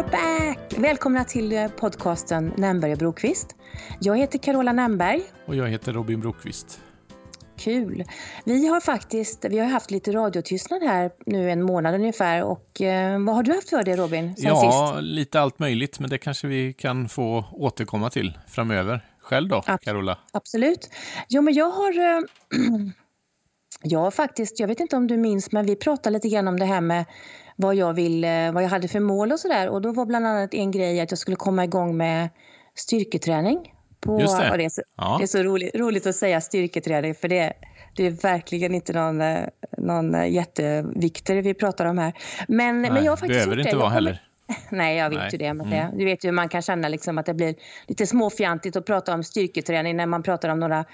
are back! Välkomna till eh, podcasten Nämberg och Brokvist. Jag heter Carola Nämberg. Och jag heter Robin Brokvist. Kul! Vi har faktiskt vi har haft lite radiotystnad här nu en månad ungefär. Och, eh, vad har du haft för dig Robin? ja, sist? lite allt möjligt, men det kanske vi kan få återkomma till framöver. Själv då, Ab Carola? Absolut. Jo, men jag har... Eh, jag har faktiskt, jag vet inte om du minns, men vi pratade lite grann om det här med vad jag, vill, eh, vad jag hade för mål och sådär. Och då var bland annat en grej att jag skulle komma igång med styrketräning. På, Just det. det, är så, ja. det är så roligt, roligt, att säga styrketräning för det, det är verkligen inte någon, eh, någon eh, jättevikter vi pratar om här. Men, Nej, men jag har faktiskt behöver det inte vara heller. Nej, jag vet Nej. ju det. Men mm. Du vet ju hur man kan känna liksom att det blir lite småfjantigt att prata om styrketräning när man pratar om några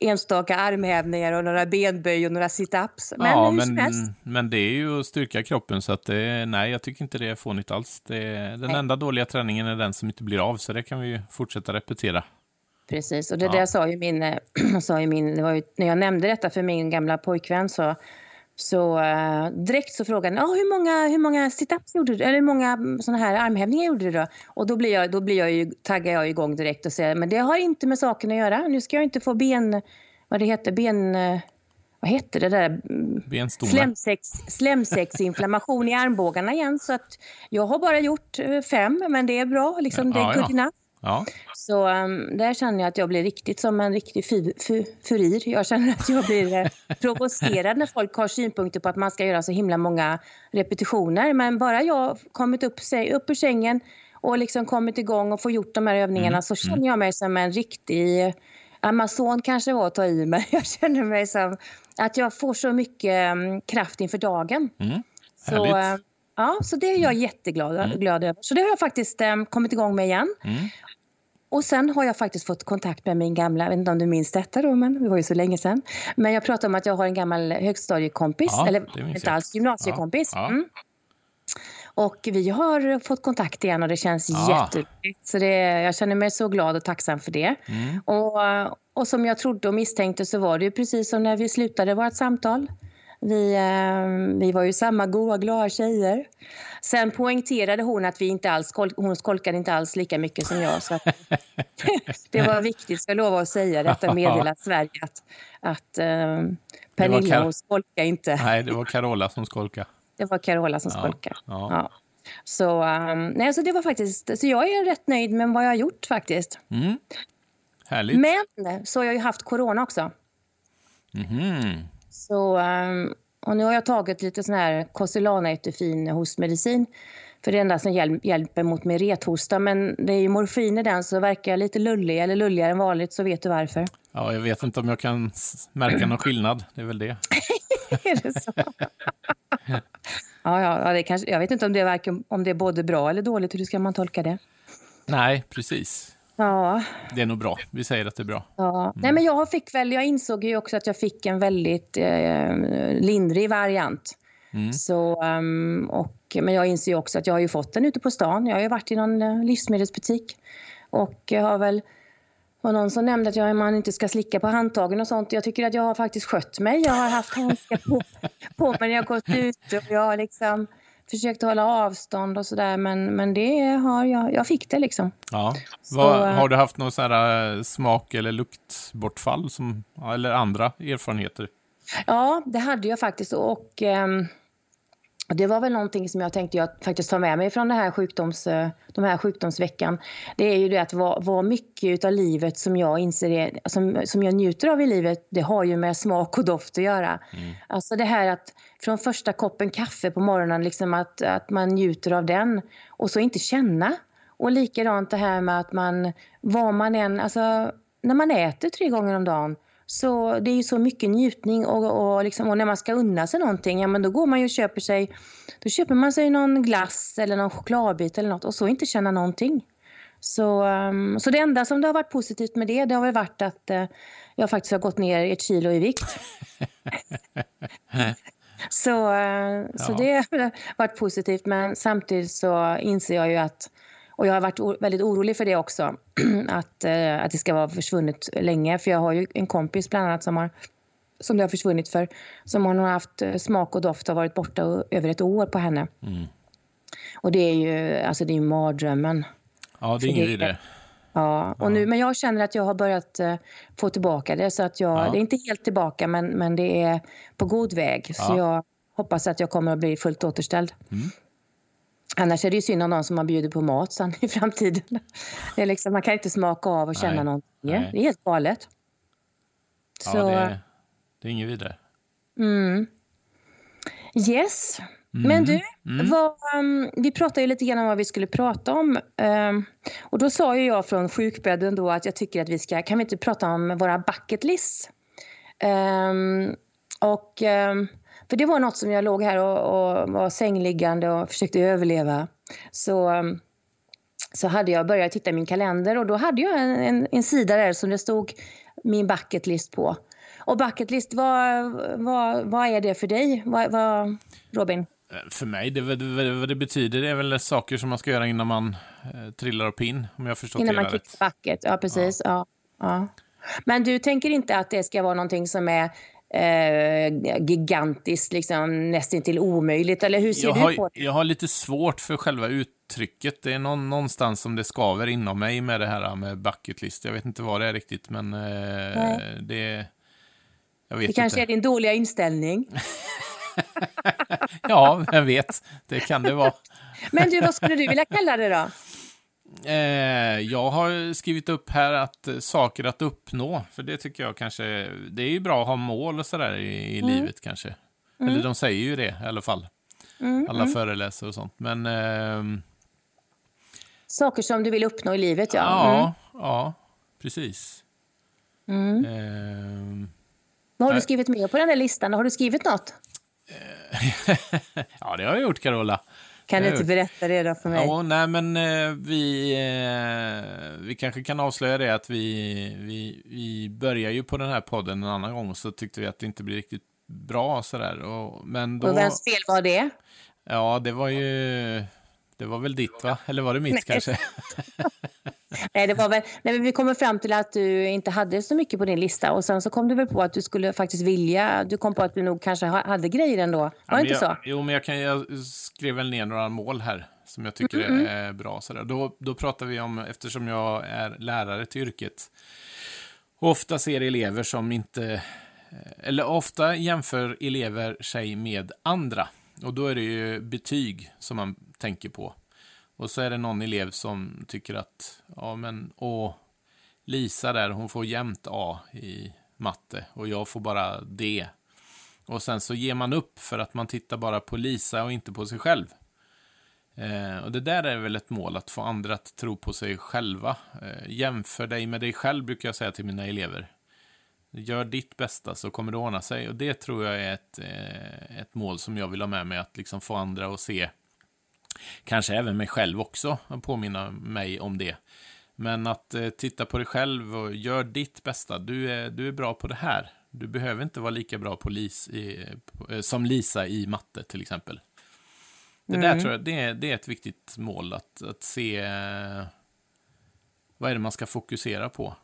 enstaka armhävningar och några benböj och några situps. Men ja, men, men det är ju att styrka kroppen så att det, nej, jag tycker inte det är fånigt alls. Det, den nej. enda dåliga träningen är den som inte blir av, så det kan vi ju fortsätta repetera. Precis, och det ja. där sa ju min, sa ju min det var ju, när jag nämnde detta för min gamla pojkvän så så uh, direkt så frågade han ah, hur många, hur många situps gjorde du? Eller hur många såna här armhävningar gjorde du då? Och då, blir jag, då blir jag ju, taggar jag igång direkt och säger men det har inte med saken att göra. Nu ska jag inte få ben, vad det heter, ben... Vad hette det där? Slemsex, slemsexinflammation i armbågarna igen. Så att jag har bara gjort eh, fem, men det är bra. Liksom, det är ja, ja. Ja. Så um, där känner jag att jag blir riktigt som en riktig fu, fu, furir. Jag känner att jag blir eh, provocerad när folk har synpunkter på att man ska göra så himla många repetitioner. Men bara jag kommit upp, upp ur sängen och liksom kommit igång och får gjort de här övningarna mm. så känner mm. jag mig som en riktig Amazon kanske var att ta i, men jag känner mig som att jag får så mycket um, kraft inför dagen. Mm. Så, ja, så det är jag mm. jätteglad mm. glad över. Så det har jag faktiskt um, kommit igång med igen. Mm. Och sen har jag faktiskt fått kontakt med min gamla, jag vet inte om du minns detta då, men det var ju så länge sedan. Men jag pratade om att jag har en gammal högstadiekompis, ja, eller inte alls gymnasiekompis. Ja, ja. Mm. Och vi har fått kontakt igen och det känns ja. jätteroligt. Så det, jag känner mig så glad och tacksam för det. Mm. Och, och som jag trodde och misstänkte så var det ju precis som när vi slutade vårt samtal. Vi, eh, vi var ju samma goa, glada tjejer. Sen poängterade hon att vi inte alls, hon skolkade inte alls lika mycket som jag. Så det var viktigt, ska jag lova att säga detta, meddela Sverige att, att eh, Pernilla hon skolkade inte. Nej, det var Carola som skolkade. Det var Carola som ja, skolkade. Ja. Ja. Så, um, nej, så det var faktiskt, så jag är rätt nöjd med vad jag har gjort faktiskt. Mm. Härligt. Men så har jag ju haft corona också. Mm. Så, um, och nu har jag tagit lite sån här Cosilana Etufin hostmedicin. För det är enda som hjäl hjälper mot rethosta. Men det är ju morfin i den så verkar jag lite lullig eller lulligare än vanligt så vet du varför. Ja, jag vet inte om jag kan märka någon skillnad. Det är väl det. är det så? ja, ja, det kanske, jag vet inte om det, är om det är både bra eller dåligt. Hur ska man tolka det? Nej, precis. Ja. Det är nog bra. Vi säger att det är bra. Ja. Mm. Nej, men jag, fick väl, jag insåg ju också att jag fick en väldigt eh, lindrig variant. Mm. Så, um, och, men jag inser ju också att jag har ju fått den ute på stan. Jag har ju varit i någon eh, livsmedelsbutik och jag har väl var någon som nämnde att jag, man inte ska slicka på handtagen och sånt. Jag tycker att jag har faktiskt skött mig. Jag har haft handskar på, på mig när jag gått ut och jag har liksom försökt hålla avstånd och sådär. Men, men det har jag, jag fick det liksom. Ja. Så, Var, har du haft någon sån här eh, smak eller luktbortfall som, eller andra erfarenheter? Ja, det hade jag faktiskt. Och... Um, det var väl någonting som jag tänkte jag faktiskt ta med mig från det här sjukdoms, eh, de här sjukdomsveckan. Det är ju det att vad, vad mycket av livet som jag inser är, som, som jag njuter av i livet, det har ju med smak och doft att göra. Mm. Alltså det här att från första koppen kaffe på morgonen, liksom att, att man njuter av den och så inte känna. Och likadant det här med att man, vad man än, alltså när man äter tre gånger om dagen, så det är ju så mycket njutning och, och, liksom, och när man ska unna sig någonting, ja men då går man ju och köper sig, då köper man sig någon glass eller någon chokladbit eller något och så inte känna någonting. Så, um, så det enda som det har varit positivt med det, det har väl varit att uh, jag faktiskt har gått ner ett kilo i vikt. så, ja. så det har varit positivt men samtidigt så inser jag ju att och jag har varit väldigt orolig för det också, att, eh, att det ska vara försvunnit länge. För jag har ju en kompis bland annat som, har, som det har försvunnit för. Som har haft eh, smak och doft och varit borta över ett år på henne. Mm. Och det är ju alltså det är mardrömmen. Ja, det är ingen vidare. Ja, och Nu, men jag känner att jag har börjat uh, få tillbaka det. Så att jag, ja. Det är inte helt tillbaka, men, men det är på god väg. Ja. Så jag hoppas att jag kommer att bli fullt återställd. Mm. Annars är det ju synd om någon som man bjuder på mat sen i framtiden. Det är liksom, man kan inte smaka av och känna Nej. någonting. Nej. Det är helt galet. Ja, Så, det, är, det är inget vidare. Mm. Yes. Mm. Men du, mm. vad, um, vi pratade ju lite grann om vad vi skulle prata om. Um, och då sa ju jag från sjukbädden då att jag tycker att vi ska, kan vi inte prata om våra bucket lists? Um, och, för det var något som jag låg här och, och var sängliggande och försökte överleva. Så, så hade jag börjat titta i min kalender och då hade jag en, en, en sida där som det stod min bucket list på. Och bucket list, vad, vad, vad är det för dig, vad, vad, Robin? Eh, för mig, det, vad det betyder det är väl saker som man ska göra innan man eh, trillar upp in, om jag förstått innan det Innan man klickar bucket, ja precis. Ja. Ja, ja. Men du tänker inte att det ska vara någonting som är eh, gigantiskt, liksom, nästintill omöjligt? Eller hur ser jag du har, på det? Jag har lite svårt för själva uttrycket. Det är någon, någonstans som det skaver inom mig med det här med bucket list. Jag vet inte vad det är riktigt, men eh, det... Jag vet det kanske inte. är din dåliga inställning. ja, vem vet. Det kan det vara. Men du, vad skulle du vilja kalla det då? Eh, jag har skrivit upp här att eh, saker att uppnå, för det tycker jag kanske, det är ju bra att ha mål och sådär i, i mm. livet kanske. Mm. Eller de säger ju det i alla fall. Mm, alla mm. föreläsare och sånt. Men... Eh, saker som du vill uppnå i livet, ja. Ja, mm. ja precis. Eh, vad har du skrivit med på den där listan? Har du skrivit något? ja, det har jag gjort, Carola. Kan du inte berätta det då för mig? Ja, nej, men eh, vi, eh, vi kanske kan avslöja det att vi, vi, vi börjar ju på den här podden en annan gång så tyckte vi att det inte blir riktigt bra sådär. Och, men då, och vems fel var det? Ja, det var ju det var väl ditt, va? Eller var det mitt nej. kanske? nej, det var väl... Nej, vi kommer fram till att du inte hade så mycket på din lista och sen så kom du väl på att du skulle faktiskt vilja... Du kom på att du nog kanske hade grejer ändå. Var ja, det inte jag, så? Jo, men jag, kan, jag skrev väl ner några mål här som jag tycker mm -hmm. är bra. Sådär. Då, då pratar vi om, eftersom jag är lärare till yrket, ofta ser elever som inte... Eller ofta jämför elever sig med andra. Och då är det ju betyg som man tänker på. Och så är det någon elev som tycker att, ja men, åh, Lisa där, hon får jämt A i matte och jag får bara D. Och sen så ger man upp för att man tittar bara på Lisa och inte på sig själv. Eh, och det där är väl ett mål, att få andra att tro på sig själva. Eh, jämför dig med dig själv, brukar jag säga till mina elever. Gör ditt bästa så kommer det ordna sig. Och det tror jag är ett, eh, ett mål som jag vill ha med mig, att liksom få andra att se Kanske även mig själv också, påminna mig om det. Men att eh, titta på dig själv och gör ditt bästa. Du är, du är bra på det här. Du behöver inte vara lika bra på Lis i, på, eh, som Lisa i matte till exempel. Det mm. där tror jag det är, det är ett viktigt mål, att, att se eh, vad är det man ska fokusera på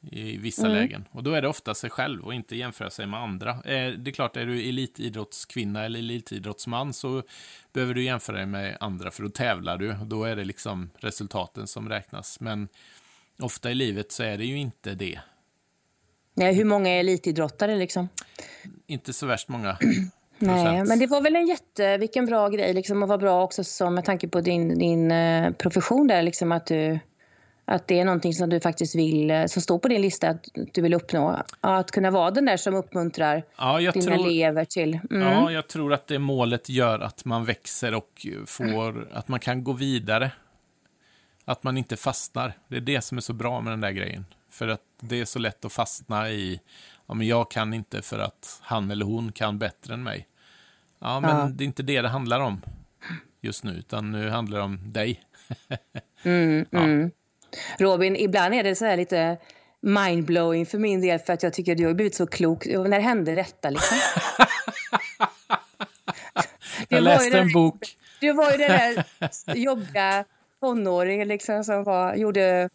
i vissa mm. lägen. Och då är det ofta sig själv och inte jämföra sig med andra. Eh, det är klart, är du elitidrottskvinna eller elitidrottsman så behöver du jämföra dig med andra, för då tävlar du. Då är det liksom resultaten som räknas. Men ofta i livet så är det ju inte det. Nej, hur många är elitidrottare liksom? Inte så värst många. Nej, men det var väl en jätte, vilken bra grej liksom och var bra också som med tanke på din, din uh, profession där liksom att du att det är någonting som du faktiskt vill, eh, som står på din lista att du vill uppnå. Att kunna vara den där som uppmuntrar ja, dina tror, elever till... Mm. Ja, jag tror att det målet gör att man växer och får, att man kan gå vidare. Att man inte fastnar. Det är det som är så bra med den där grejen. För att det är så lätt att fastna i, ja men jag kan inte för att han eller hon kan bättre än mig. Ja, men ja. det är inte det det handlar om just nu, utan nu handlar det om dig. mm, ja. mm. Robin, ibland är det så här lite mindblowing för min del för att jag tycker att du har blivit så klok. När hände detta liksom? jag läste en bok. Du var ju den där jobbiga tonåringen liksom som var, gjorde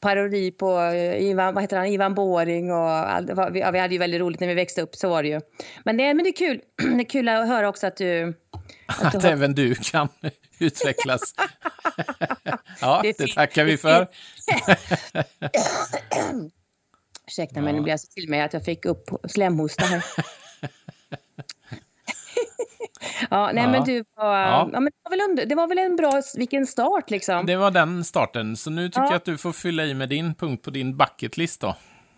parodi på eh, Ivan, vad heter han, Ivan Boring och all, vi, ja, vi hade ju väldigt roligt när vi växte upp, så var det ju. Men det, men det är kul. Det är kul att höra också att du... Att, att du har... även du kan utvecklas. ja, det, det tackar vi för. Ursäkta, men nu blir jag så till mig att jag fick upp slemhosta här. Ja, nej ja. men du var, ja. ja. men det, var väl under, det var väl en bra, vilken start liksom. Det var den starten, så nu tycker ja. jag att du får fylla i med din punkt på din bucketlist då.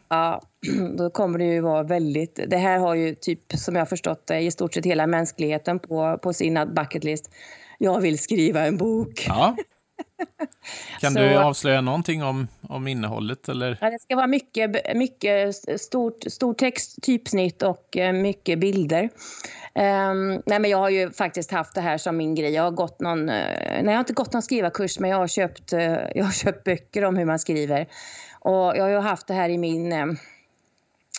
Ja, då kommer det ju vara väldigt... Det här har ju typ, som jag har förstått det, i stort sett hela mänskligheten på, på sin bucketlist. Jag vill skriva en bok. Ja. Kan så, du avslöja någonting om, om innehållet? Eller? Ja, det ska vara mycket, mycket stort, stort text, typsnitt och eh, mycket bilder. Um, nej men jag har ju faktiskt haft det här som min grej. Jag har, gått någon, eh, nej, jag har inte gått någon skrivarkurs men jag har, köpt, eh, jag har köpt böcker om hur man skriver. Och jag har ju haft det här i min, eh,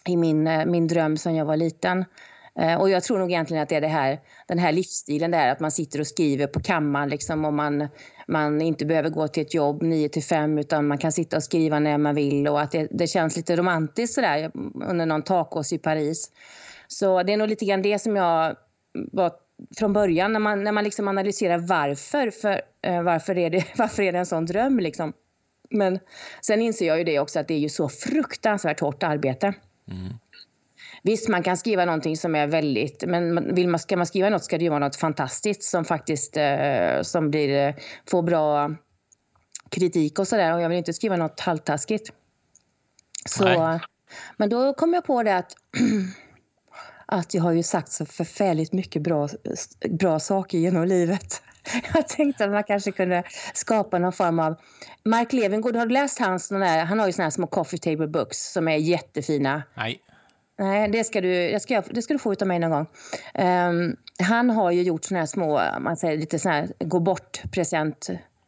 i min, min dröm sedan jag var liten. Och jag tror nog egentligen att det är det här, den här livsstilen där att man sitter och skriver på kammaren liksom och man, man inte behöver gå till ett jobb 9 till 5 utan man kan sitta och skriva när man vill och att det, det känns lite romantiskt sådär mm, under någon takås i Paris. Så det är nog lite grann det som jag var från början när man, när man liksom analyserar varför, för, uh, varför, är det, varför är det en sån dröm liksom. Men sen inser jag ju det också att det är ju så fruktansvärt hårt arbete. Mm. Visst, man kan skriva någonting som är väldigt... Men vill man, ska man skriva något ska det ju vara något fantastiskt som faktiskt eh, som blir, eh, får bra kritik och sådär. Och jag vill inte skriva något halvtaskigt. Så, men då kom jag på det att, att jag har ju sagt så förfärligt mycket bra, bra saker genom livet. Jag tänkte att man kanske kunde skapa någon form av... Mark Levengood, har du läst hans? Där, han har ju såna här små coffee table books som är jättefina. Nej. Nej, det ska, du, det, ska jag, det ska du få av mig någon gång. Um, han har ju gjort såna här små, man säger lite såna här gå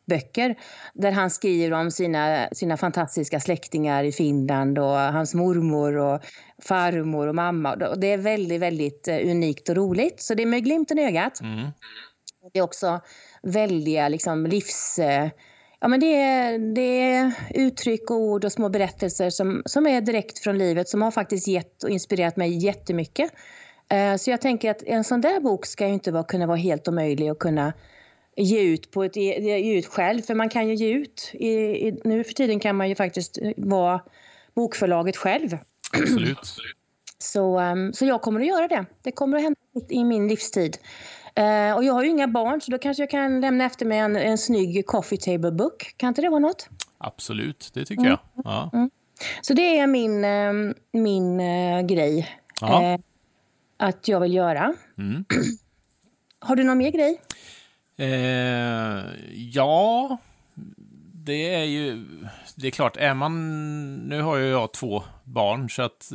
bort-presentböcker där han skriver om sina, sina fantastiska släktingar i Finland och hans mormor och farmor och mamma. Det är väldigt, väldigt eh, unikt och roligt. Så det är med glimten i ögat. Mm. Det är också väldiga liksom, livs Ja, men det, är, det är uttryck, och ord och små berättelser som, som är direkt från livet som har faktiskt gett och inspirerat mig jättemycket. Uh, så jag tänker att en sån där bok ska ju inte vara, kunna vara helt omöjlig att kunna ge ut, på ett, ge ut själv. För man kan ju ge ut. I, i, nu för tiden kan man ju faktiskt vara bokförlaget själv. Absolut. Så, um, så jag kommer att göra det. Det kommer att hända i min livstid. Uh, och jag har ju inga barn så då kanske jag kan lämna efter mig en, en snygg coffee table book. Kan inte det vara något? Absolut, det tycker mm. jag. Ja. Mm. Så det är min, uh, min uh, grej. Att jag vill göra. Mm. har du någon mer grej? Ja, det är ju... Det är klart, är man... Nu har ju jag två barn, så att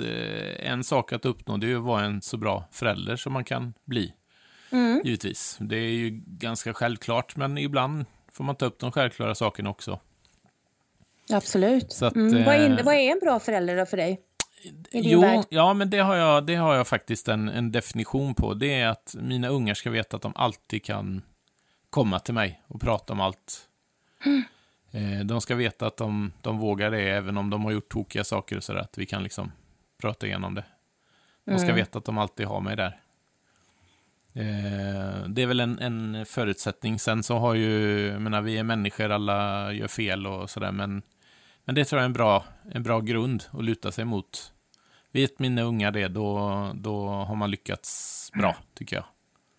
en sak att uppnå det är att vara en så bra förälder som man kan bli. Mm. Givetvis. Det är ju ganska självklart, men ibland får man ta upp de självklara sakerna också. Absolut. Att, mm. vad, är, eh, vad, är, en bra förälder då för dig? Jo, värld? ja, men det har jag, det har jag faktiskt en, en, definition på. Det är att mina ungar ska veta att de alltid kan komma till mig och prata om allt. Mm. Eh, de ska veta att de, de vågar det, även om de har gjort tokiga saker och sådär, att vi kan liksom prata igenom det. De ska mm. veta att de alltid har mig där. Eh, det är väl en, en, förutsättning. Sen så har ju, jag menar, vi är människor, alla gör fel och sådär, men, men det tror jag är en bra, en bra grund att luta sig mot. Vet mina unga det, då, då har man lyckats bra, tycker jag.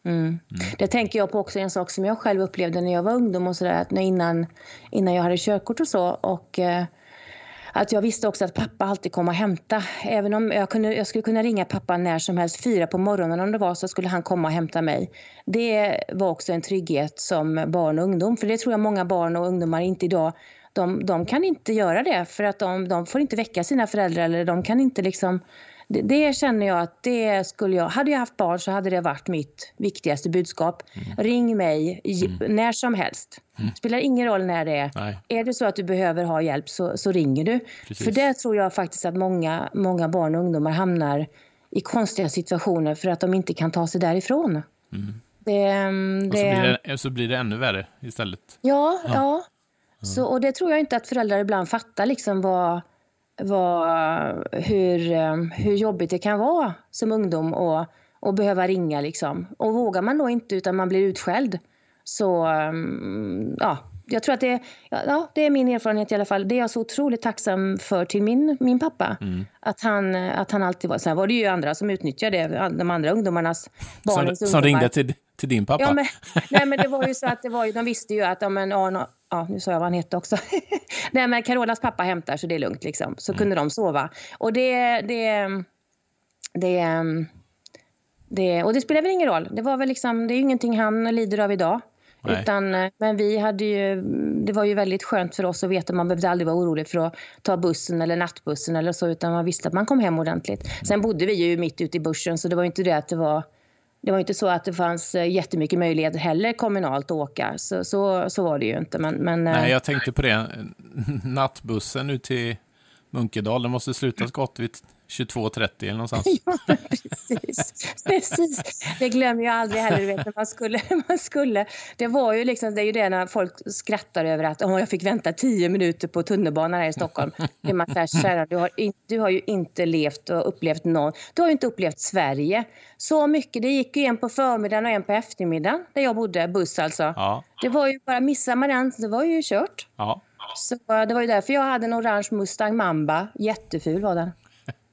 Mm. Mm. Det tänker jag på också, en sak som jag själv upplevde när jag var ungdom och sådär, innan, innan jag hade körkort och så. Och, eh, att jag visste också att pappa alltid kom och hämta. Även om jag, kunde, jag skulle kunna ringa pappa när som helst, fyra på morgonen om det var, så skulle han komma och hämta mig. Det var också en trygghet som barn och ungdom. För det tror jag många barn och ungdomar inte idag de, de kan inte göra det för att de, de får inte väcka sina föräldrar eller de kan inte liksom det, det, känner jag att det skulle jag... Hade jag haft barn så hade det varit mitt viktigaste budskap. Mm. Ring mig mm. när som helst. Mm. spelar ingen roll när det är. Nej. Är det så att du behöver ha hjälp så, så ringer du. Precis. För det tror jag faktiskt att många, många barn och ungdomar hamnar i konstiga situationer för att de inte kan ta sig därifrån. Mm. Det, det... Och så blir det, så blir det ännu värre istället. Ja, ja. ja. Så, och det tror jag inte att föräldrar ibland fattar liksom vad, vad, hur, eh, hur jobbigt det kan vara som ungdom och, och behöva ringa. Liksom. Och vågar man då inte utan man blir utskälld så mm, ja, jag tror att det, ja, det är min erfarenhet i alla fall. Det är jag så otroligt tacksam för till min, min pappa. Mm. Att, han, att han alltid var... Sen var det ju andra som utnyttjade det, de andra ungdomarnas, barnens som, ungdomar. Som ringde till, till din pappa? Ja, men, nej, men det var ju så att det var ju, de visste ju att, ja, men, ja, nu sa jag vad han hette också. nej, men Carolas pappa hämtar så det är lugnt liksom. Så mm. kunde de sova. Och det, det, det, det, och det spelar väl ingen roll. Det var väl liksom, det är ju ingenting han lider av idag. Utan, eh, men vi hade ju, det var ju väldigt skönt för oss att veta man behövde aldrig vara orolig för att ta bussen eller nattbussen eller så, utan man visste att man kom hem ordentligt. Sen bodde vi ju mitt ute i bussen så det var inte det att det var det var inte så att det fanns eh, jättemycket möjligheter heller kommunalt att åka. Så, så, så var det ju inte. Men, men, eh, Nej, jag tänkte på det. Nattbussen ut till Munkedal, den måste sluta gott vid 22.30 eller någonstans. ja, precis. precis. Det glömmer jag aldrig heller. Vet, när man skulle, man skulle, det var ju liksom, det är ju det när folk skrattar över att oh, jag fick vänta tio minuter på tunnelbanan här i Stockholm. Det är man så här, kära, du, har in, du har ju inte levt och upplevt någon. Du har ju inte upplevt Sverige. Så mycket. Det gick ju en på förmiddagen och en på eftermiddagen där jag bodde, buss alltså. Ja. Det var ju bara, missar man den, det var ju kört. Ja. Så det var ju därför jag hade en orange Mustang Mamba. Jätteful var den.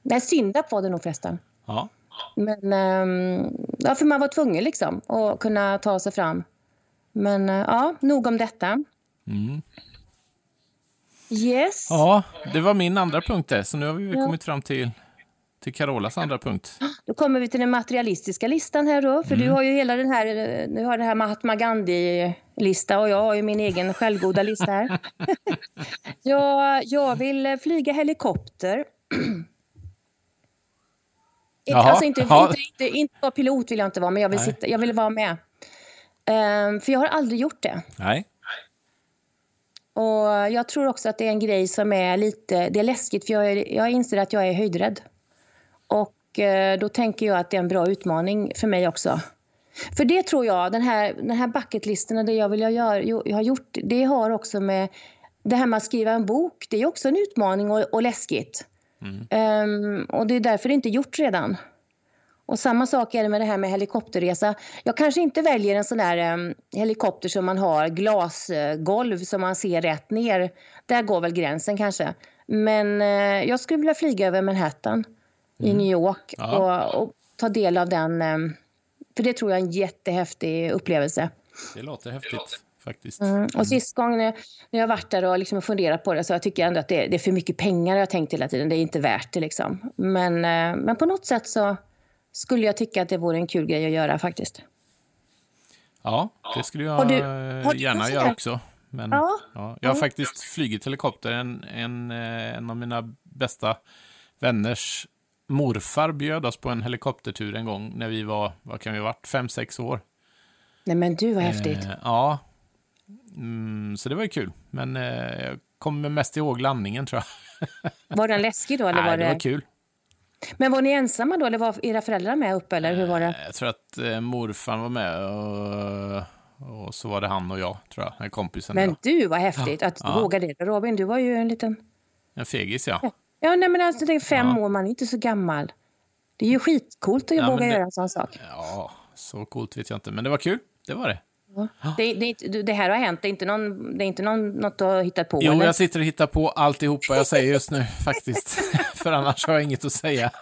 Nej, Syndap var det nog förresten. Ja. Men, um, ja, för man var tvungen liksom att kunna ta sig fram. Men uh, ja, nog om detta. Mm. Yes. Ja, det var min andra punkt där. Så nu har vi ja. kommit fram till, till Carolas andra punkt. Då kommer vi till den materialistiska listan här då. För mm. du har ju hela den här, du har det här Mahatma Gandhi-lista och jag har ju min egen självgoda lista här. jag, jag vill flyga helikopter. Jaha, alltså inte, inte, inte, inte, vara pilot vill jag inte vara, men jag vill, sitta, jag vill vara med. Um, för jag har aldrig gjort det. Nej. Och jag tror också att det är en grej som är lite, det är läskigt för jag, är, jag inser att jag är höjdrädd. Och uh, då tänker jag att det är en bra utmaning för mig också. För det tror jag, den här, den här bucketlisten det jag vill göra, jag har gjort, det har också med det här med att skriva en bok, det är också en utmaning och, och läskigt. Um, och det är därför det inte är gjort redan. Och samma sak är det med det här med helikopterresa. Jag kanske inte väljer en sån där um, helikopter som man har glasgolv som man ser rätt ner. Där går väl gränsen kanske. Men uh, jag skulle vilja flyga över Manhattan mm. i New York ja. och, och, ta del av den. Um, för det tror jag är en jättehäftig upplevelse. Det låter häftigt faktiskt. Mm. Och sist gången när jag varit där och liksom funderat på det så jag tycker jag ändå att det, det, är för mycket pengar. Jag har tänkt hela tiden. Det är inte värt det liksom. Men, eh, men på något sätt så skulle jag tycka att det vore en kul grej att göra faktiskt. Ja, det skulle jag du, gärna göra också. Men, ja. ja. jag har ja. faktiskt flugit helikopter. En, en, eh, en av mina bästa vänners morfar bjöd oss på en helikoptertur en gång när vi var, vad kan vi ha varit, fem, sex år. Nej men du, vad häftigt. Eh, ja, Mm, så det var ju kul. Men eh, jag kommer mest ihåg landningen tror jag. Var den läskig då? Eller Nej, var det... det var kul. Men var ni ensamma då, eller var era föräldrar med uppe, eller hur var det? Jag tror att eh, morfar var med och, och, så var det han och jag, tror jag, den kompisen. Men du, vad häftigt att ja. våga det. Robin, du var ju en liten... En fegis, ja. Ja, ja nej, men alltså, det är fem ja. år, man är inte så gammal. Det är ju skitcoolt att ja, våga det... göra en sån sak. Ja, så coolt vet jag inte, men det var kul. Det var det. Det, det, det, här har hänt, det är inte, någon, det är inte någon, något du har hittat på? Jo, eller? jag sitter och hittar på alltihopa jag säger just nu, faktiskt. För annars har jag inget att säga.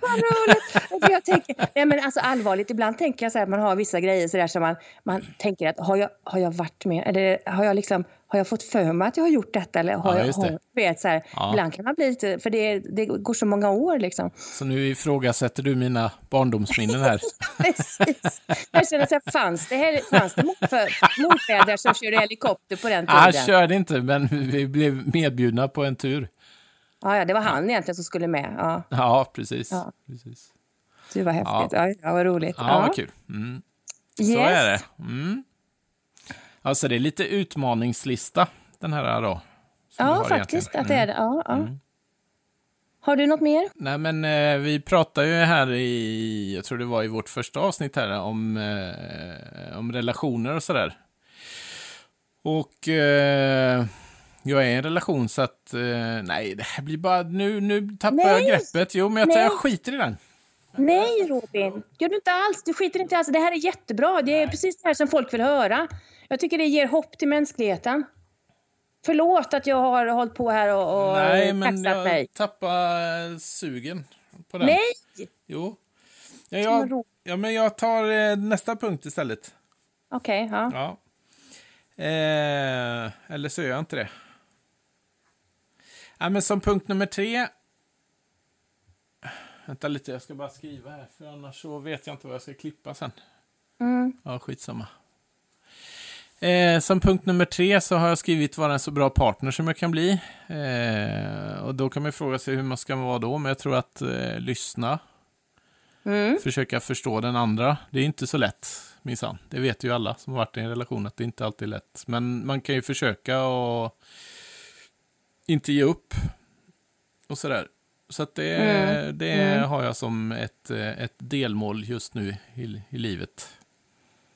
Vad roligt! Jag tänker, nej men alltså allvarligt, ibland tänker jag så här, man har vissa grejer så där som man, man tänker att har jag, har jag varit med, eller har jag liksom har jag fått för mig att jag har gjort detta? Eller har ja, jag, har, vet, så här, ja. Ibland kan man bli lite, för det, det går så många år liksom. Så nu ifrågasätter du mina barndomsminnen här? Precis. Jag känner så här, fanns det, fanns det morfäder som körde helikopter på den tiden? Han körde inte, men vi blev medbjudna på en tur. Ja, ja, det var han egentligen som skulle med. Ja, ja precis. Ja. precis. Det var häftigt. Ja. Ja, vad roligt. Ja, ja. vad kul. Mm. Yes. Så är det. Mm. Alltså det är lite utmaningslista den här då. Ja, faktiskt att det är det. Ja, ja. Mm. Har du något mer? Nej, men eh, vi pratade ju här i, jag tror det var i vårt första avsnitt här, om, eh, om relationer och sådär. Och eh, jag är i en relation så att, eh, nej, det här blir bara, nu, nu tappar Nej. jag greppet. Jo, men jag, tar, Nej. jag skiter i den. Nej, Robin. Gör du inte alls. Du skiter inte alls. Det här är jättebra. Det är precis det här som folk vill höra. Jag tycker det ger hopp till mänskligheten. Förlåt att jag har hållit på här och, och nej, men jag mig. tappar sugen på den. Nej! Jo. Ja, jag, ja, men jag tar eh, nästa punkt istället. Okej, ja. Ja. Eh, eller så gör jag inte det. Ja, men som punkt nummer tre. Vänta lite, jag ska bara skriva här, för annars så vet jag inte vad jag ska klippa sen. Mm. Ja, skitsamma. Eh, som punkt nummer tre så har jag skrivit vara en så bra partner som jag kan bli. Eh, och då kan man fråga sig hur man ska vara då, men jag tror att eh, lyssna, Mm. försöka förstå den andra. Det är inte så lätt, minsann. Det vet ju alla som har varit i en relation att det inte alltid är lätt. Men man kan ju försöka och inte ge upp och sådär. Så att det, Mm. det Mm. har jag som ett, eh, ett delmål just nu i, i livet.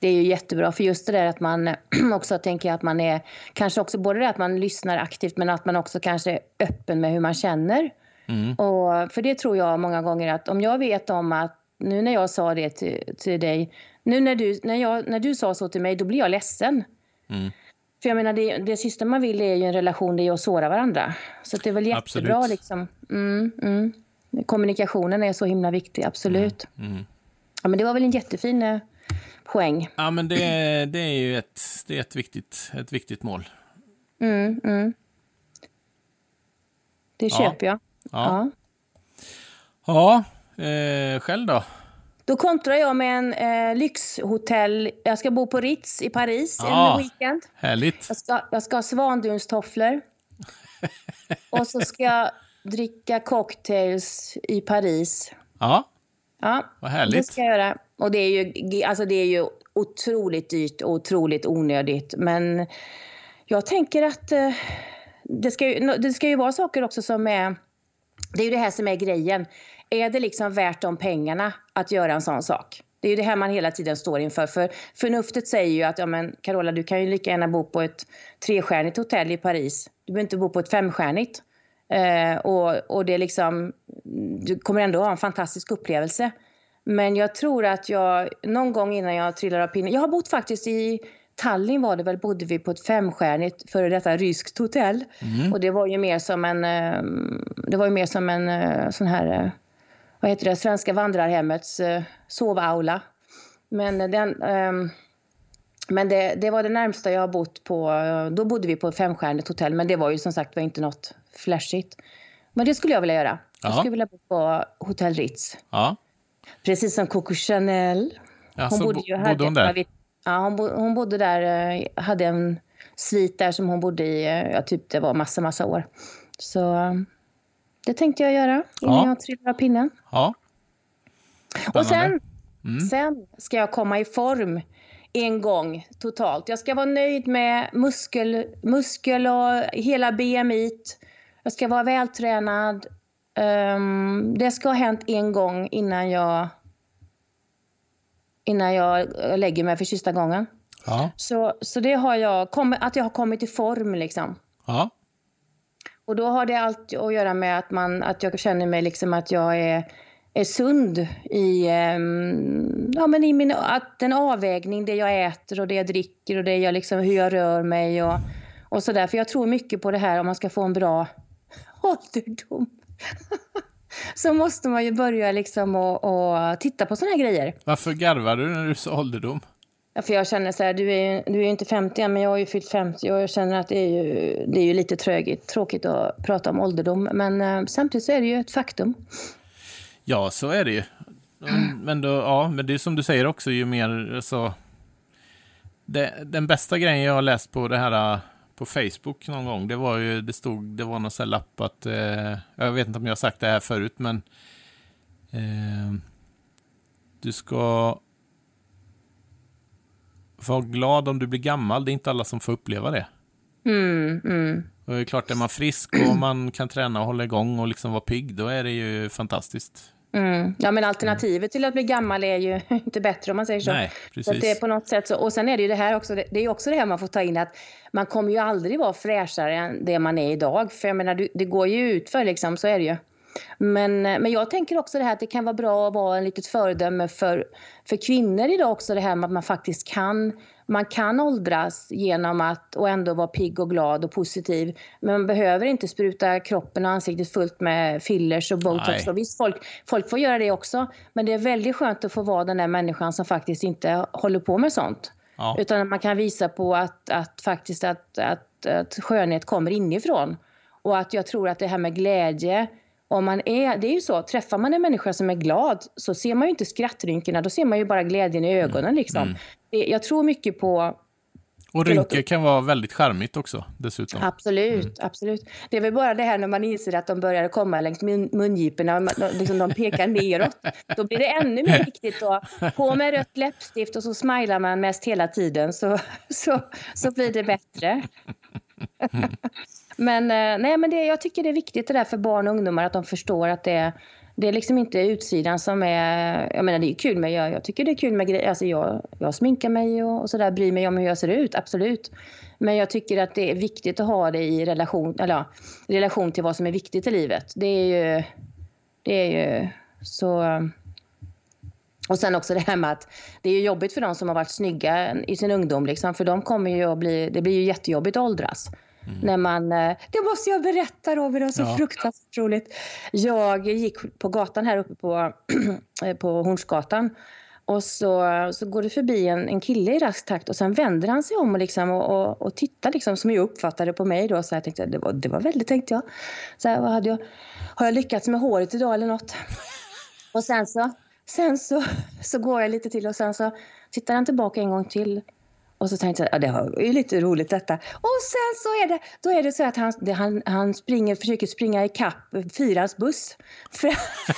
Det är ju jättebra, för just det där att man också tänker att man är, kanske också både det att man lyssnar aktivt, men att man också kanske är öppen med hur man känner. Mm. Och, för det tror jag många gånger att om jag vet om att, nu när jag sa det till, till dig, nu när du, när, jag, när du sa så till mig, då blir jag ledsen. Mm. För jag menar, det, det sista man vill är ju en relation där jag sårar varandra. Så det är väl jättebra Absolut. liksom. Mm, mm. Kommunikationen är så himla viktig, absolut. Mm. Ja, men det var väl en jättefin eh, poäng. Ja, men det, det är ju ett, det är ett, viktigt, ett viktigt mål. Mm, mm. Det Ja. köper jag. Ja, Ja. ja. eh, själv då? Då kontrar jag med en eh, lyxhotell. Jag ska bo på Ritz i Paris Ah. en weekend. Härligt. Jag ska, jag ska ha svandunstofflor. och så ska jag dricka cocktails i Paris. Ja, Ja, vad det härligt. ska jag göra. Och det är ju, alltså det är ju otroligt dyrt och otroligt onödigt. Men jag tänker att eh, det, ska ju, det ska ju vara saker också som är... Det är ju det här som är grejen. Är det liksom värt de pengarna att göra en sån sak? Det är ju det här man hela tiden står inför. För förnuftet säger ju att ja, men Carola, du kan ju lika gärna bo på ett trestjärnigt hotell i Paris. Du behöver inte bo på ett femstjärnigt. Eh, och, och det liksom, du kommer ändå ha en fantastisk upplevelse. Men jag tror att jag någon gång innan jag trillar av pinnen... Jag har bott faktiskt i Tallinn var det väl, bodde vi på ett femstjärnigt före detta ryskt hotell. Och det var ju mer som en, eh, det var ju mer som en eh, sån här, eh, vad heter det, Svenska vandrarhemmets eh, sovaula. Men den, ehm, men det, det var det närmsta jag har bott på. Då bodde vi på ett femstjärnigt hotell, men det var ju som sagt var inte något flashigt. Men det skulle jag vilja göra. Jag Ja. skulle vilja bo på Hotell Ritz. Ja. Precis som Coco Chanel. Alltså, bodde bo- ju bodde hon där? Ja, hon, bo, hon bodde där, eh, hade en svit där som hon bodde i, eh, ja, typ det var massa, massa år. Så det tänkte jag göra innan Ja. jag trillar av pinnen. Ja. Och sen, sen ska jag komma i form en gång totalt. Jag ska vara nöjd med muskel, muskel och hela BMI. Jag ska vara vältränad. Ehm, det ska ha hänt en gång innan jag, innan jag lägger mig för sista gången. Ja. Så, så det har jag, att jag har kommit i form liksom. Ja. Och då har det allt att göra med att, man, att jag känner mig liksom att jag är, är sund i, ehm, ja, men i min, att en avvägning, det jag äter och det jag dricker och det jag liksom, hur jag rör mig och, och sådär. För jag tror mycket på det här om man ska få en bra ålderdom. Så måste man ju börja liksom och, och titta på såna här grejer. Varför garvar du när du sa ålderdom? Ja, för jag känner så här, du är, du är ju inte 50 än, men jag har ju fyllt 50 och jag känner att det är ju, det är ju lite trögigt, tråkigt att prata om ålderdom. Men eh, samtidigt så är det ju ett faktum. Ja, så är det ju. Men, då, ja, men det är som du säger också, ju mer så... Det, den bästa grejen jag har läst på det här på Facebook någon gång, det var ju, det stod, det var någon sån här lapp att, eh, jag vet inte om jag har sagt det här förut, men eh, du ska vara glad om du blir gammal, det är inte alla som får uppleva det. Mm, mm. Och det är klart, är man frisk och man kan träna och hålla igång och liksom vara pigg, då är det ju fantastiskt. Mm. Ja, men alternativet till att bli gammal är ju inte bättre om man säger så. Nej, precis. Så det är på något sätt så. Och sen är det ju det här också, det är också det här man får ta in att man kommer ju aldrig vara fräschare än det man är idag. För jag menar, det går ju ut för liksom, så är det ju. Men, men jag tänker också det här att det kan vara bra att vara en litet föredöme för, för kvinnor idag också. Det här med att man faktiskt kan, man kan åldras genom att och ändå vara pigg och glad och positiv. Men man behöver inte spruta kroppen och ansiktet fullt med fillers och botox. Och visst, folk, folk får göra det också. Men det är väldigt skönt att få vara den där människan som faktiskt inte håller på med sånt. Ja. Utan man kan visa på att, att faktiskt att, att, att skönhet kommer inifrån. Och att jag tror att det här med glädje om man är, det är ju så, träffar man en människa som är glad så ser man ju inte skrattrynkorna, då ser man ju bara glädjen i ögonen. Mm. Liksom. Mm. Jag tror mycket på... Och rynkor kan vara väldigt charmigt också dessutom. Absolut, mm. absolut. Det är väl bara det här när man inser att de börjar komma längs mun, mungiporna, liksom de pekar neråt. Då blir det ännu mer viktigt att på med rött läppstift och så smilar man mest hela tiden så, så, så blir det bättre. Men, eh, nej, men det, jag tycker det är viktigt det där för barn och ungdomar att de förstår att det, det är liksom inte utsidan som är... Jag menar det är kul, med, jag, jag tycker det är kul med grejer. Alltså jag, jag sminkar mig och, och sådär, bryr mig om hur jag ser ut, absolut. Men jag tycker att det är viktigt att ha det i relation, eller, ja, relation till vad som är viktigt i livet. Det är ju... Det är ju så... Och sen också det här med att det är jobbigt för de som har varit snygga i sin ungdom. Liksom, för de kommer ju att bli, det blir ju jättejobbigt att åldras. Mm. När man, eh, det måste jag berätta Robin, det var så ja. fruktansvärt roligt. Jag gick på gatan här uppe på, på Hornsgatan. Och så, så går det förbi en, en kille i rask takt och sen vänder han sig om och, liksom, och, och, och tittar liksom, som jag uppfattade på mig. Då, så jag tänkte, det, var, det var väldigt, tänkte jag. Så här, vad hade jag. Har jag lyckats med håret idag eller något? Och sen så, sen så, så går jag lite till och sen så tittar han tillbaka en gång till. Och så tänkte jag, ja, det var ju lite roligt detta. Och sen så är det, då är det så att han, det, han, han springer, försöker springa ikapp Fyrans buss. För,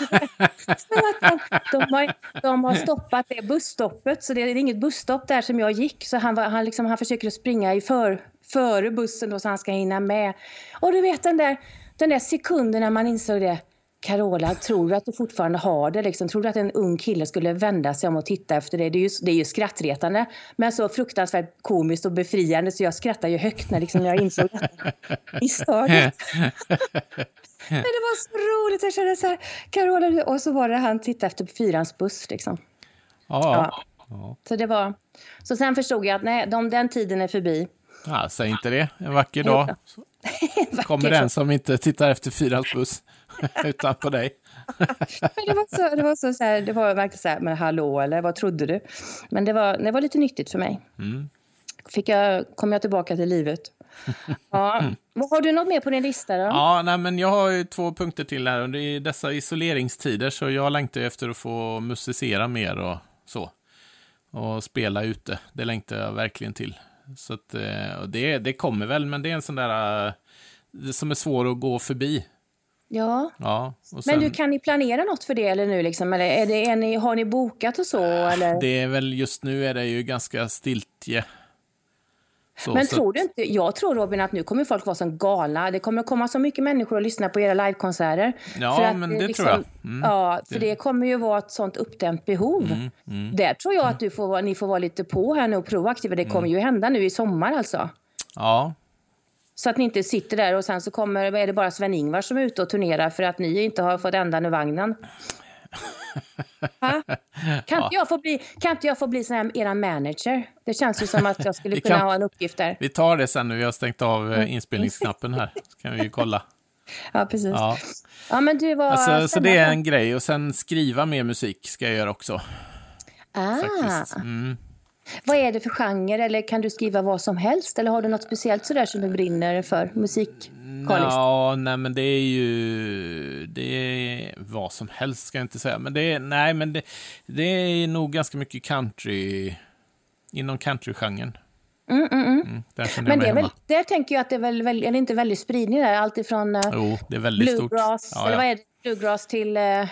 för att han, de, har, de har stoppat det busstoppet, så det är inget busstopp där som jag gick. Så han, han, liksom, han försöker springa i för, före bussen då, så han ska hinna med. Och du vet den där, den där sekunden när man insåg det. Carola, tror du att du fortfarande har det? Liksom, tror du att en ung kille skulle vända sig om och titta efter det? Det är ju, det är ju skrattretande, men så fruktansvärt komiskt och befriande så jag skrattar ju högt när, liksom, jag insåg misstaget. men det var så roligt, jag kände så här, Carola, och så var det han tittade efter fyrans buss liksom. Ja. ja. Så det var, så sen förstod jag att nej, de, den tiden är förbi. Ja, säg inte det, en vacker dag. Kommer den som inte tittar efter fyrans buss. utan på dig. det var så, det var så, så här, det var verkligen så här, men hallå eller vad trodde du? Men det var, det var lite nyttigt för mig. Mm. Fick jag, kom jag tillbaka till livet. Ja. Har du något mer på din lista då? Ja, nej, men jag har ju två punkter till här. Under i dessa isoleringstider så jag längtar efter att få musicera mer och så. Och spela ute. Det längtar jag verkligen till. Så att, eh, det, det kommer väl, men det är en sån där eh, som är svår att gå förbi. Ja. ja sen... Men du, kan ni planera något för det eller nu? Liksom? Eller är det, är ni, har ni bokat och så? Eller? Det är väl just nu är det ju ganska stiltje. Så, men tror du inte, jag tror Robin att nu kommer folk vara som galna. Det kommer att komma så mycket människor och lyssna på era livekonserter. Ja, men det liksom, tror jag. Mm, ja, för det. det. kommer ju vara ett sånt uppdämt behov. Mm, mm, Där tror jag att du får, ni får vara lite på här nu och proaktiva. Det kommer mm. ju hända nu i sommar alltså. Ja, så att ni inte sitter där och sen så kommer, är det bara Sven-Ingvar som är ute och turnerar för att ni inte har fått ändan ur vagnen. Ha? Kan, inte jag få bli, kan inte jag få bli sån här, eran manager? Det känns ju som att jag skulle kunna kan, ha en uppgift där. Vi tar det sen när vi har stängt av eh, inspelningsknappen här. Så kan vi kolla. Ja, precis. Ja. ja men du var... Alltså, så det är en grej. Och sen skriva mer musik ska jag göra också. Ah. Faktiskt. Mm. Vad är det för genre? Eller kan du skriva vad som helst? Eller har du något speciellt sådär som du brinner för musikaliskt? Ja, nej men det är ju... Det är vad som helst ska jag inte säga. Men det är, nej, men det, det är nog ganska mycket country... Inom countrygenren. Mm, mm, mm. mm men det är väl, där tänker jag att det är väl, väl, är det inte väldigt spridning där? Allt ifrån jo, det är väldigt bluegrass, stort. Ja, eller vad är det? Bluegrass till... Uh,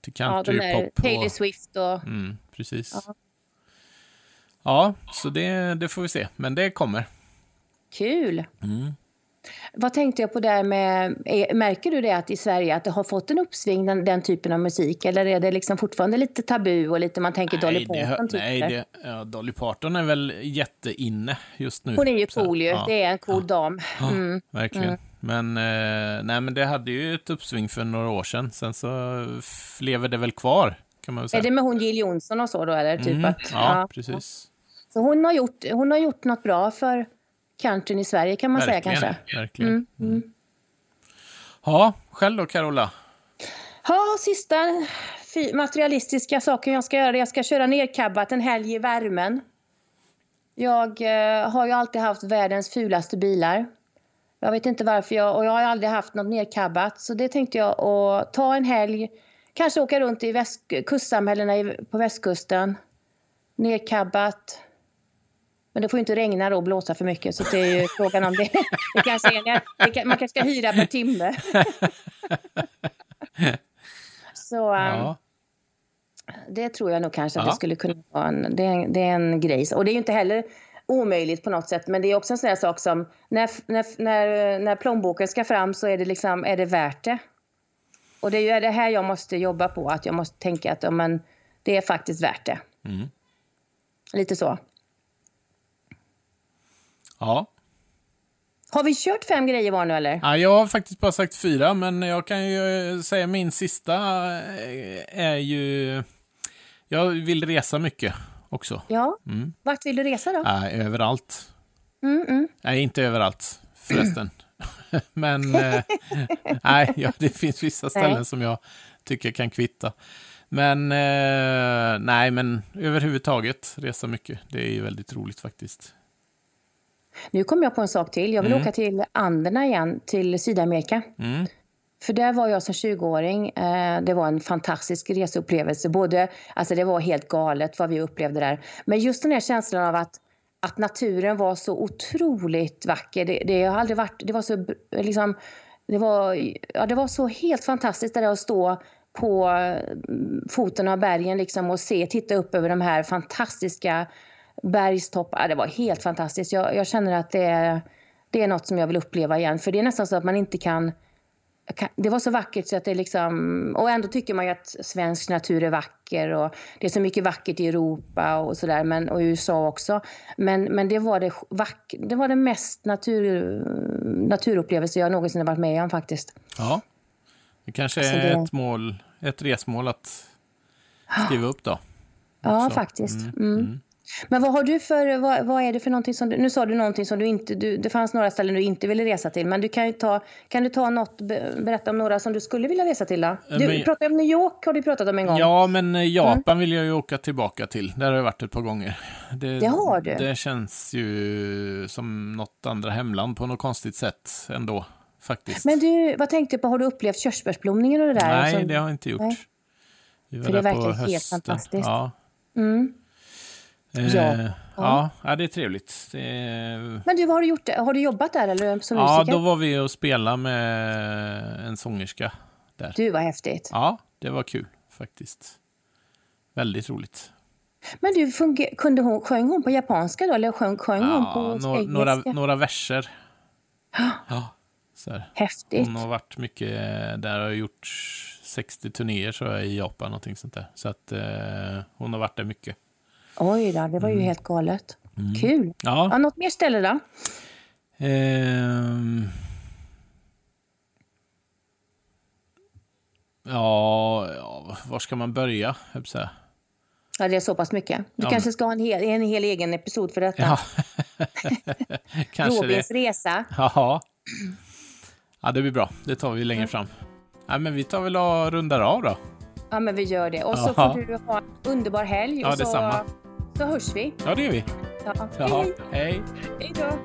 till country, ja, pop. Taylor Swift och... Mm, precis. Ja. Ja, så det, det får vi se. Men det kommer. Kul. Mm. Vad tänkte jag på där med, är, märker du det att i Sverige att det har fått en uppsving den, den typen av musik eller är det liksom fortfarande lite tabu och lite man tänker nej, Dolly Parton? Det, nej, det, ja, Dolly Parton är väl jätteinne just nu. Hon är ju cool ju, ja, det är en cool ja, dam. Mm. verkligen. Mm. Men, eh, nej, men det hade ju ett uppsving för några år sedan, sen så lever det väl kvar. Kan man väl säga. Är det med hon Jill Johnson och så då eller? Typ mm, att, ja, precis. Så hon har, gjort, hon har gjort något bra för countryn i Sverige kan man verkligen, säga kanske. Verkligen. Mm, mm. Ja, själv då Carola? Ja, sista materialistiska saken jag ska göra. Jag ska köra nerkabbat en helg i värmen. Jag eh, har ju alltid haft världens fulaste bilar. Jag vet inte varför jag, och jag har aldrig haft något nerkabbat. Så det tänkte jag att ta en helg, kanske åka runt i väst, kustsamhällena på västkusten. Nerkabbat, men det får inte regna då och blåsa för mycket, så det är ju frågan om det. det kanske är, det kan, man kanske ska hyra per timme. så ja. det tror jag nog kanske att det skulle kunna vara en, det det är en grej. Och det är ju inte heller omöjligt på något sätt, men det är också en sån här sak som när, när, när, när plånboken ska fram så är det liksom, är det värt det? Och det är ju det här jag måste jobba på, att jag måste tänka att men, det är faktiskt värt det. Mm. Lite så. Ja. Har vi kört fem grejer var nu eller? Ja, jag har faktiskt bara sagt fyra, men jag kan ju eh, säga min sista eh, är ju... Jag vill resa mycket också. Ja, mm. vart vill du resa då? Ja, överallt. Mm, mm. Nej, inte överallt förresten. men eh, nej, ja, det finns vissa ställen nej. som jag tycker kan kvitta. Men eh, nej, men överhuvudtaget resa mycket. Det är ju väldigt roligt faktiskt. Nu kom jag på en sak till. Jag vill mm. åka till Anderna igen, till Sydamerika. Mm. För där var jag som 20-åring. Eh, det var en fantastisk reseupplevelse. Både, alltså det var helt galet vad vi upplevde där. Men just den här känslan av att, att naturen var så otroligt vacker. Det, det har aldrig varit... Det var så liksom... Det var, ja, det var så helt fantastiskt där att stå på mm, foten av bergen liksom och se, titta upp över de här fantastiska bergstoppar. Det var helt fantastiskt. Jag, jag, känner att det är, det är något som jag vill uppleva igen. För det är nästan så att man inte kan... Det var så vackert så att det liksom... Och ändå tycker man ju att svensk natur är vacker och det är så mycket vackert i Europa och sådär, men och i USA också. Men, men det var det vack, det var det mest natur, naturupplevelse jag någonsin har varit med om faktiskt. Ja, det kanske alltså är det... ett mål, ett resmål att skriva upp då. Ja, faktiskt. Mm, mm. Men vad har du för, vad, vad, är det för någonting som du, nu sa du någonting som du inte, du, det fanns några ställen du inte ville resa till, men du kan ju ta, kan du ta något, berätta om några som du skulle vilja resa till då? Du men, pratade om New York har du pratat om en gång. Ja, men eh, Japan mm. vill jag ju åka tillbaka till. Där har jag varit ett par gånger. Det, det har du? Det känns ju som något andra hemland på något konstigt sätt ändå, faktiskt. Men du, vad tänkte du på, har du upplevt körsbärsblomningen och det där? Nej, som... det har jag inte gjort. Nej. Vi var För det är verkligen helt fantastiskt. Ja. Mm. Ja. Ja. ja, det är trevligt. Det är... Men du, har du gjort? Har du jobbat där eller som Ja, då var vi och spelade med en sångerska där. Du, vad häftigt. Ja, det var kul faktiskt. Väldigt roligt. Men du, kunde hon, sjöng hon på japanska då? Eller sjöng, sjöng ja, hon på no några, några verser. Ja. Så här. Häftigt. Hon har varit mycket där och gjort 60 turnéer tror jag i Japan. Någonting sånt där. Så att eh, hon har varit där mycket. Oj då, det var ju mm. helt galet. Mm. Kul. Ja. ja. Något mer ställe då? Ehm... Ja, ja, var ska man börja? Jag Ja, det är så pass mycket. Du ja. kanske ska ha en hel, en hel egen episod för detta. Ja. kanske Robins det. resa. Ja. ja, det blir bra. Det tar vi längre fram. Ja, men vi tar väl och rundar av då. Ja, men vi gör det. Och så Aha. får du ha en underbar helg. Ja, och så detsamma. Så hörs vi. Ja, det gör vi. Ja. Jaha. Hej. Hej då.